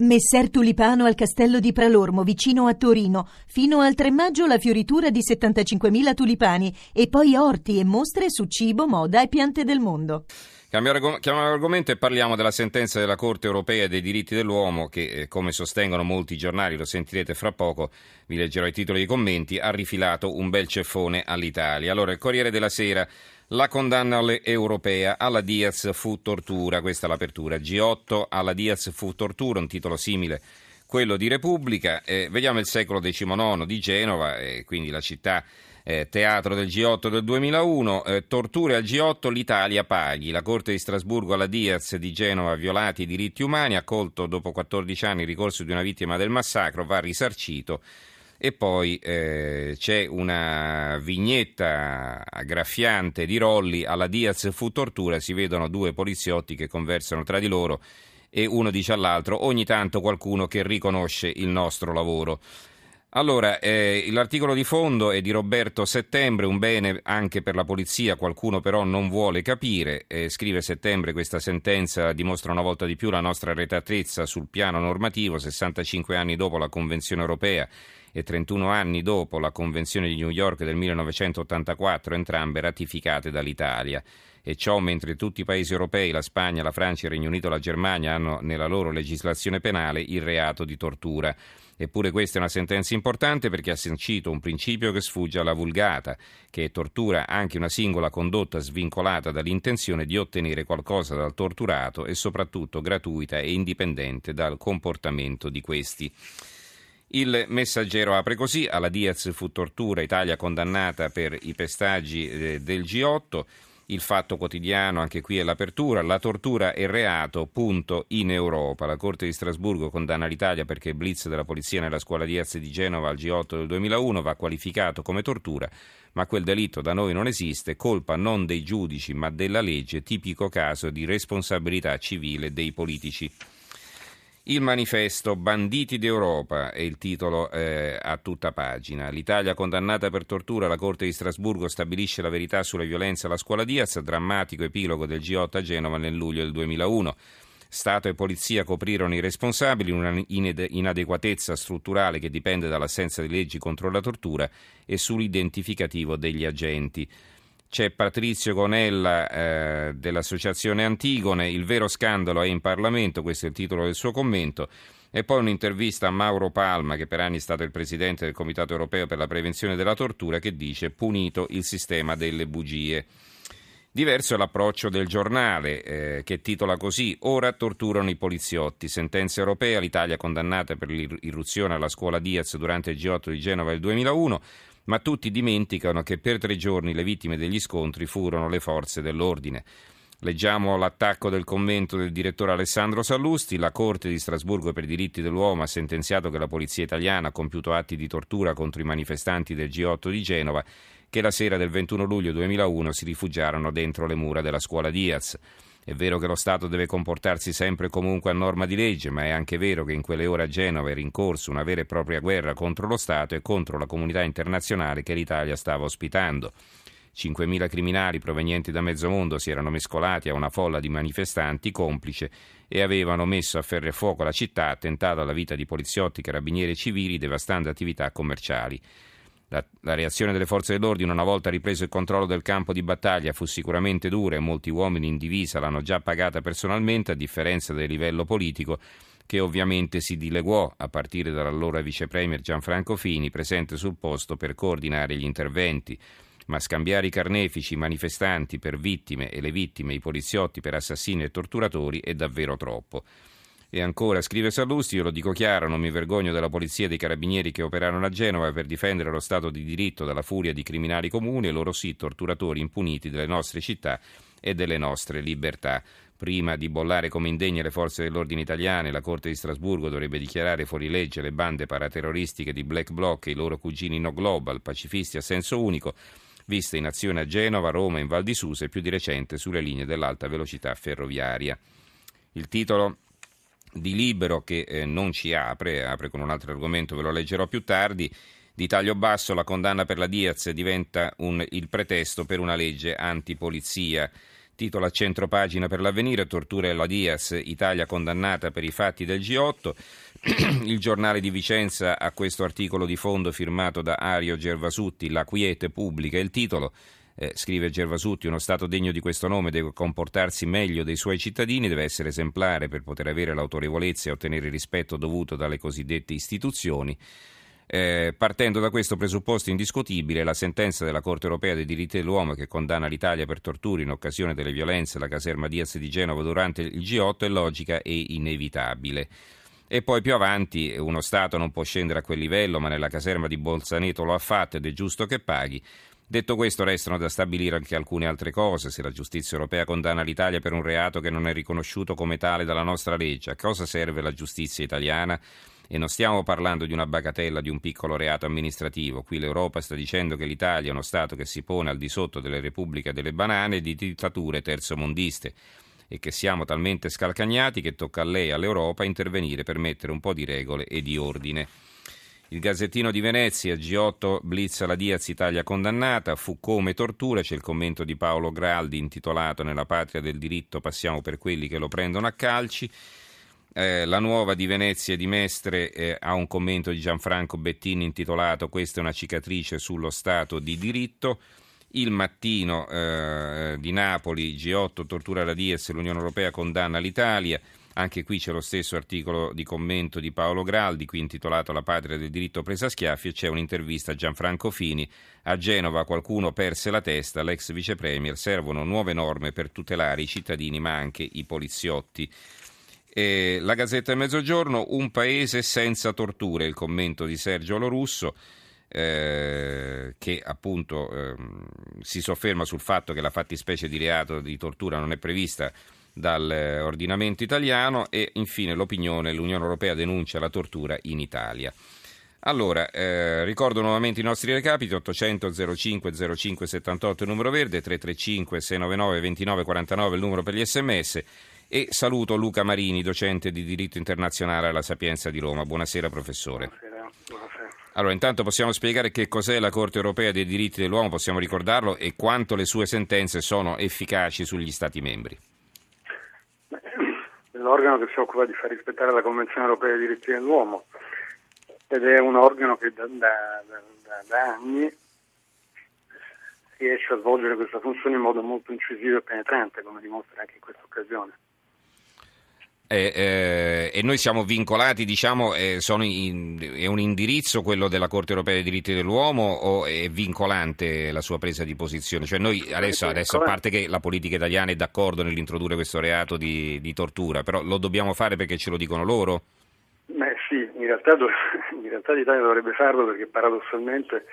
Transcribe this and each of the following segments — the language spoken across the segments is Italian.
Messer Tulipano al castello di Pralormo, vicino a Torino. Fino al 3 maggio la fioritura di 75.000 tulipani e poi orti e mostre su cibo, moda e piante del mondo. Cambiamo argomento e parliamo della sentenza della Corte europea dei diritti dell'uomo che, eh, come sostengono molti giornali, lo sentirete fra poco, vi leggerò i titoli dei commenti, ha rifilato un bel ceffone all'Italia. Allora, il Corriere della Sera la condanna europea alla Diaz fu tortura, questa è l'apertura. G8 alla Diaz fu tortura, un titolo simile quello di Repubblica. Eh, vediamo il secolo XIX di Genova, eh, quindi la città eh, teatro del G8 del 2001. Eh, torture al G8, l'Italia paghi. La Corte di Strasburgo alla Diaz di Genova violati i diritti umani, accolto dopo 14 anni il ricorso di una vittima del massacro, va risarcito e poi eh, c'è una vignetta graffiante di Rolli. Alla Diaz fu tortura, si vedono due poliziotti che conversano tra di loro e uno dice all'altro ogni tanto qualcuno che riconosce il nostro lavoro. Allora, eh, l'articolo di fondo è di Roberto Settembre, un bene anche per la polizia, qualcuno però non vuole capire, eh, scrive Settembre questa sentenza dimostra una volta di più la nostra arretratezza sul piano normativo, 65 anni dopo la Convenzione europea e 31 anni dopo la Convenzione di New York del 1984, entrambe ratificate dall'Italia. E ciò mentre tutti i paesi europei, la Spagna, la Francia, il Regno Unito e la Germania hanno nella loro legislazione penale il reato di tortura. Eppure questa è una sentenza importante perché ha sancito un principio che sfugge alla vulgata, che tortura anche una singola condotta svincolata dall'intenzione di ottenere qualcosa dal torturato e soprattutto gratuita e indipendente dal comportamento di questi. Il messaggero apre così, alla Diaz fu tortura, Italia condannata per i pestaggi eh, del G8, il fatto quotidiano, anche qui è l'apertura, la tortura è reato, punto, in Europa. La Corte di Strasburgo condanna l'Italia perché il blitz della polizia nella scuola Diaz di Genova al G8 del 2001 va qualificato come tortura, ma quel delitto da noi non esiste, colpa non dei giudici ma della legge, tipico caso di responsabilità civile dei politici. Il manifesto Banditi d'Europa è il titolo eh, a tutta pagina. L'Italia condannata per tortura, la Corte di Strasburgo stabilisce la verità sulle violenze alla scuola Diaz, drammatico epilogo del G8 a Genova nel luglio del 2001. Stato e polizia coprirono i responsabili, una inadeguatezza strutturale che dipende dall'assenza di leggi contro la tortura e sull'identificativo degli agenti. C'è Patrizio Gonella eh, dell'Associazione Antigone, il vero scandalo è in Parlamento, questo è il titolo del suo commento. E poi un'intervista a Mauro Palma, che per anni è stato il presidente del Comitato europeo per la prevenzione della tortura, che dice punito il sistema delle bugie. Diverso è l'approccio del giornale, eh, che titola così: Ora torturano i poliziotti. Sentenza europea, l'Italia condannata per l'irruzione alla scuola Diaz durante il G8 di Genova del 2001 ma tutti dimenticano che per tre giorni le vittime degli scontri furono le forze dell'ordine. Leggiamo l'attacco del commento del direttore Alessandro Sallusti. La Corte di Strasburgo per i diritti dell'uomo ha sentenziato che la polizia italiana ha compiuto atti di tortura contro i manifestanti del G8 di Genova che la sera del 21 luglio 2001 si rifugiarono dentro le mura della scuola Diaz. È vero che lo Stato deve comportarsi sempre e comunque a norma di legge, ma è anche vero che in quelle ore a Genova era in corso una vera e propria guerra contro lo Stato e contro la comunità internazionale che l'Italia stava ospitando. 5.000 criminali provenienti da mezzo mondo si erano mescolati a una folla di manifestanti complice e avevano messo a ferro e fuoco la città, attentato alla vita di poliziotti, carabinieri e civili, devastando attività commerciali. La, la, reazione delle forze dell'ordine, una volta ripreso il controllo del campo di battaglia, fu sicuramente dura e molti uomini in divisa l'hanno già pagata personalmente, a differenza del livello politico, che ovviamente si dileguò a partire dall'allora vicepremier Gianfranco Fini, presente sul posto per coordinare gli interventi. Ma scambiare i carnefici, i manifestanti per vittime e le vittime, i poliziotti per assassini e torturatori è davvero troppo. E ancora, scrive Sallusti, io lo dico chiaro, non mi vergogno della polizia e dei carabinieri che operarono a Genova per difendere lo Stato di diritto dalla furia di criminali comuni e loro sì torturatori impuniti delle nostre città e delle nostre libertà. Prima di bollare come indegne le forze dell'ordine italiane, la Corte di Strasburgo dovrebbe dichiarare fuori legge le bande paraterroristiche di Black Bloc e i loro cugini no global, pacifisti a senso unico, viste in azione a Genova, Roma, in Val di Susa e più di recente sulle linee dell'alta velocità ferroviaria. Il titolo di Libero che eh, non ci apre, apre con un altro argomento, ve lo leggerò più tardi. Di taglio basso la condanna per la Diaz diventa un, il pretesto per una legge antipolizia. titola a centropagina per l'avvenire, tortura e la Diaz, Italia condannata per i fatti del G8. Il giornale di Vicenza ha questo articolo di fondo firmato da Ario Gervasutti, La quiete pubblica, il titolo eh, scrive Gervasutti, uno Stato degno di questo nome deve comportarsi meglio dei suoi cittadini, deve essere esemplare per poter avere l'autorevolezza e ottenere il rispetto dovuto dalle cosiddette istituzioni. Eh, partendo da questo presupposto indiscutibile, la sentenza della Corte europea dei diritti dell'uomo che condanna l'Italia per torture in occasione delle violenze alla caserma Diaz di Genova durante il G8 è logica e inevitabile. E poi più avanti uno Stato non può scendere a quel livello, ma nella caserma di Bolzaneto lo ha fatto ed è giusto che paghi. Detto questo, restano da stabilire anche alcune altre cose. Se la giustizia europea condanna l'Italia per un reato che non è riconosciuto come tale dalla nostra legge, a cosa serve la giustizia italiana? E non stiamo parlando di una bagatella, di un piccolo reato amministrativo. Qui l'Europa sta dicendo che l'Italia è uno Stato che si pone al di sotto delle repubbliche delle banane e di dittature terzomondiste e che siamo talmente scalcagnati che tocca a lei all'Europa intervenire per mettere un po' di regole e di ordine. Il Gazzettino di Venezia, G8 blitz alla Diaz Italia condannata, fu come tortura, c'è il commento di Paolo Graldi intitolato Nella patria del diritto passiamo per quelli che lo prendono a calci. Eh, la nuova di Venezia di Mestre eh, ha un commento di Gianfranco Bettini intitolato Questa è una cicatrice sullo Stato di diritto. Il mattino eh, di Napoli, G8 tortura la Diaz, l'Unione Europea condanna l'Italia. Anche qui c'è lo stesso articolo di commento di Paolo Graldi, qui intitolato La patria del diritto presa a schiaffi, e c'è un'intervista a Gianfranco Fini. A Genova qualcuno perse la testa, l'ex vice premier, servono nuove norme per tutelare i cittadini ma anche i poliziotti. E la Gazzetta del Mezzogiorno, un paese senza torture, il commento di Sergio Lorusso. Eh, che appunto eh, si sofferma sul fatto che la fattispecie di reato di tortura non è prevista dall'ordinamento italiano e infine l'opinione l'Unione Europea denuncia la tortura in Italia. Allora, eh, ricordo nuovamente i nostri recapiti, 800 05 05 78 il numero verde, 335 699 29 49 il numero per gli sms e saluto Luca Marini, docente di diritto internazionale alla Sapienza di Roma. Buonasera professore. Buonasera. Buonasera. Allora, intanto possiamo spiegare che cos'è la Corte europea dei diritti dell'uomo, possiamo ricordarlo, e quanto le sue sentenze sono efficaci sugli Stati membri l'organo che si occupa di far rispettare la Convenzione europea dei diritti dell'uomo ed è un organo che da, da, da, da anni riesce a svolgere questa funzione in modo molto incisivo e penetrante, come dimostra anche in questa occasione. Eh, eh, e noi siamo vincolati, diciamo, eh, in, è un indirizzo quello della Corte europea dei diritti dell'uomo o è vincolante la sua presa di posizione? Cioè noi adesso, adesso a parte che la politica italiana è d'accordo nell'introdurre questo reato di, di tortura, però lo dobbiamo fare perché ce lo dicono loro? Beh sì, in realtà, in realtà l'Italia dovrebbe farlo perché paradossalmente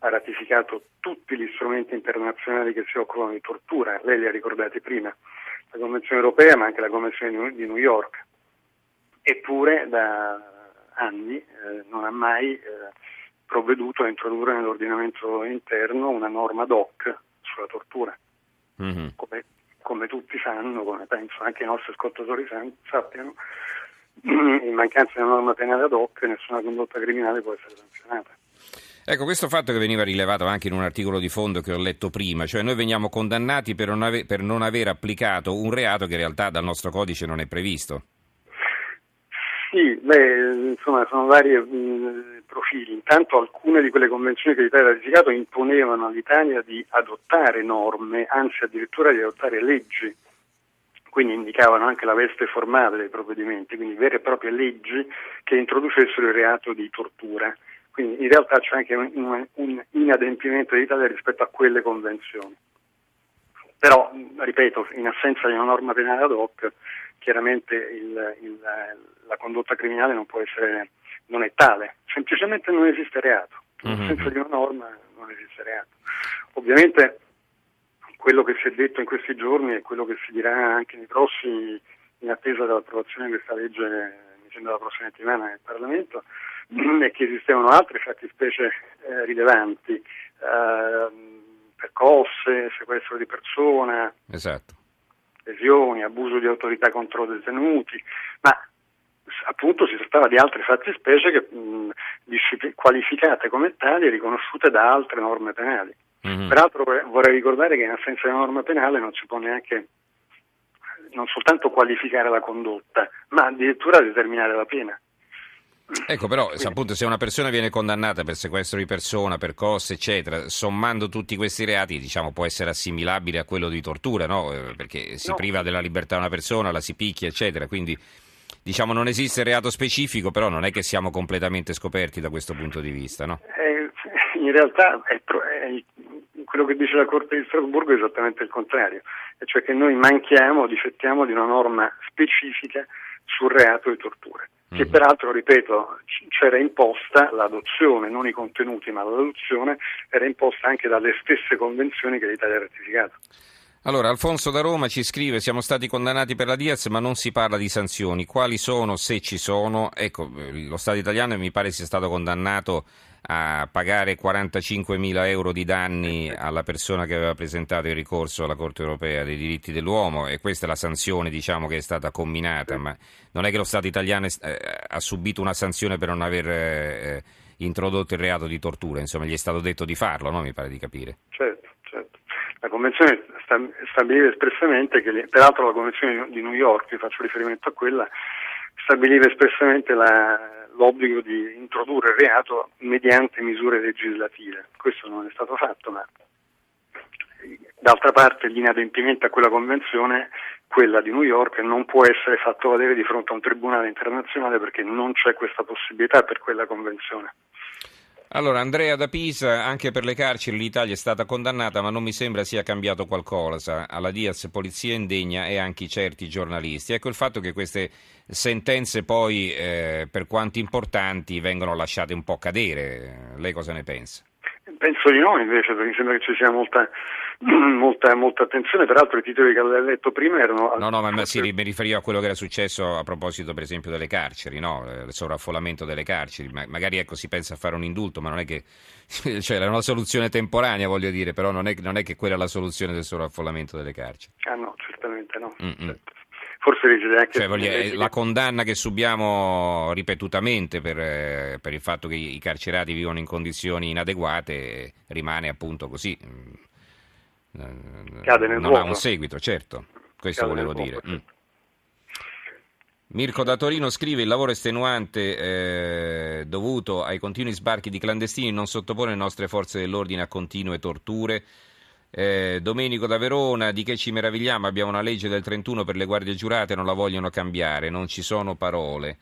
ha ratificato tutti gli strumenti internazionali che si occupano di tortura, lei li ha ricordati prima la Convenzione europea ma anche la Convenzione di New York. Eppure da anni eh, non ha mai eh, provveduto a introdurre nell'ordinamento interno una norma ad hoc sulla tortura. Mm-hmm. Come, come, tutti sanno, come penso anche i nostri ascoltatori sappiano, in mancanza di una norma penale ad hoc nessuna condotta criminale può essere sanzionata. Ecco, questo fatto che veniva rilevato anche in un articolo di fondo che ho letto prima, cioè noi veniamo condannati per non, ave- per non aver applicato un reato che in realtà dal nostro codice non è previsto. Sì, beh, insomma, sono vari mh, profili. Intanto alcune di quelle convenzioni che l'Italia ha ratificato imponevano all'Italia di adottare norme, anzi addirittura di adottare leggi, quindi indicavano anche la veste formale dei provvedimenti, quindi vere e proprie leggi che introducessero il reato di tortura. Quindi in realtà c'è anche un, un inadempimento dell'Italia rispetto a quelle convenzioni. Però, ripeto, in assenza di una norma penale ad hoc, chiaramente il, il, la condotta criminale non può essere, non è tale, semplicemente non esiste reato. In mm-hmm. assenza di una norma non esiste reato. Ovviamente quello che si è detto in questi giorni e quello che si dirà anche nei prossimi, in attesa dell'approvazione di questa legge, sembra la prossima settimana nel Parlamento, e che esistevano altre fattispecie eh, rilevanti, eh, percosse, sequestro di persona, esatto. lesioni, abuso di autorità contro detenuti, ma appunto si trattava di altre fattispecie che, mh, qualificate come tali e riconosciute da altre norme penali. Mm-hmm. Peraltro vorrei ricordare che in assenza di una norma penale non si può neanche non soltanto qualificare la condotta, ma addirittura determinare la pena. Ecco, però se, appunto, se una persona viene condannata per sequestro di persona, per cosse, eccetera, sommando tutti questi reati, diciamo, può essere assimilabile a quello di tortura, no? Eh, perché si no. priva della libertà una persona, la si picchia, eccetera. Quindi, diciamo, non esiste reato specifico, però non è che siamo completamente scoperti da questo punto di vista, no? Eh, in realtà è, è, quello che dice la Corte di Strasburgo è esattamente il contrario, cioè che noi manchiamo, difettiamo di una norma specifica sul reato di tortura che mm. peraltro, ripeto, c'era imposta l'adozione, non i contenuti, ma l'adozione era imposta anche dalle stesse convenzioni che l'Italia ha ratificato. Allora, Alfonso da Roma ci scrive: Siamo stati condannati per la Diaz, ma non si parla di sanzioni. Quali sono, se ci sono? Ecco, lo Stato italiano mi pare sia stato condannato a pagare 45 mila euro di danni alla persona che aveva presentato il ricorso alla Corte europea dei diritti dell'uomo e questa è la sanzione diciamo, che è stata comminata, ma non è che lo Stato italiano eh, ha subito una sanzione per non aver eh, introdotto il reato di tortura, insomma gli è stato detto di farlo, no? mi pare di capire. Certo, certo. La Convenzione stabiliva espressamente che, peraltro la Convenzione di New York, faccio riferimento a quella, stabiliva espressamente la l'obbligo di introdurre il reato mediante misure legislative. Questo non è stato fatto, ma d'altra parte l'inadempimento a quella convenzione, quella di New York, non può essere fatto valere di fronte a un tribunale internazionale perché non c'è questa possibilità per quella convenzione. Allora, Andrea da Pisa, anche per le carceri l'Italia è stata condannata, ma non mi sembra sia cambiato qualcosa. Alla Diaz, polizia indegna e anche certi giornalisti. Ecco il fatto che queste sentenze poi, eh, per quanto importanti, vengono lasciate un po' cadere. Lei cosa ne pensa? Penso di no invece, perché mi sembra che ci sia molta, molta, molta attenzione. Peraltro i titoli che avevo letto prima erano... No, no, ma sì, mi riferivo a quello che era successo a proposito per esempio delle carceri, no? il sovraffollamento delle carceri. magari ecco, si pensa a fare un indulto, ma non è che... cioè è una soluzione temporanea, voglio dire, però non è, non è che quella è la soluzione del sovraffollamento delle carceri. Ah no, certamente no. Certo forse risiede anche... Cioè, dire, la condanna che subiamo ripetutamente per, eh, per, il fatto che i carcerati vivono in condizioni inadeguate rimane appunto così. Mm, Cade nel non vuoto. ha un seguito, certo, questo Cade volevo dire. Vuoto, mm. Mirko da Torino scrive il lavoro estenuante eh, dovuto ai continui sbarchi di clandestini non sottopone le nostre forze dell'ordine a continue torture eh, Domenico da Verona, di che ci meravigliamo? Abbiamo una legge del 31 per le guardie giurate, non la vogliono cambiare, non ci sono parole.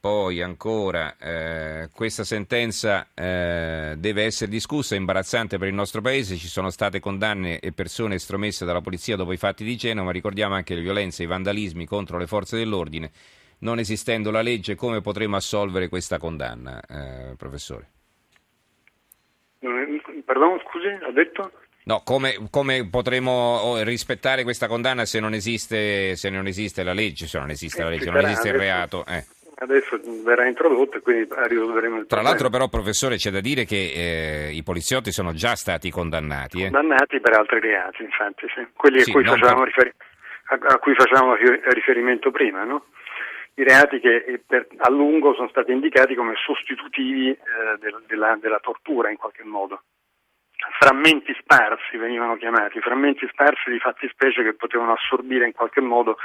Poi ancora, eh, questa sentenza eh, deve essere discussa, è imbarazzante per il nostro paese, ci sono state condanne e persone estromesse dalla polizia dopo i fatti di Genova, ricordiamo anche le violenze e i vandalismi contro le forze dell'ordine. Non esistendo la legge, come potremo assolvere questa condanna, eh, professore? Perdone, scusi, ha detto? No, come, come, potremo oh, rispettare questa condanna se non esiste, se non esiste la legge, se non esiste la legge, non esiste il reato? Eh. Adesso verrà introdotto e quindi risolveremo il problema. Tra l'altro però, professore, c'è da dire che eh, i poliziotti sono già stati condannati. Eh? Condannati per altri reati, infatti, sì. quelli sì, a, cui facevamo per... a, a cui facevamo riferimento prima, no? i reati che eh, per, a lungo sono stati indicati come sostitutivi eh, del, della, della tortura in qualche modo frammenti sparsi venivano chiamati, frammenti sparsi di fattispecie che potevano assorbire in qualche modo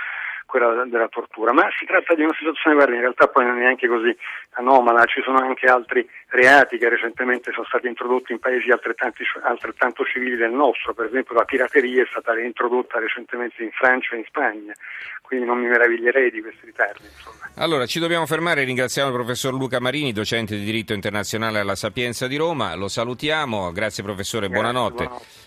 quella della tortura, ma si tratta di una situazione, guarda, in realtà poi non è neanche così anomala, ci sono anche altri reati che recentemente sono stati introdotti in paesi altrettanto civili del nostro, per esempio la pirateria è stata reintrodotta recentemente in Francia e in Spagna, quindi non mi meraviglierei di questi ritardi. Insomma. Allora, ci dobbiamo fermare, ringraziamo il professor Luca Marini, docente di diritto internazionale alla Sapienza di Roma, lo salutiamo, grazie professore, grazie, buonanotte. buonanotte.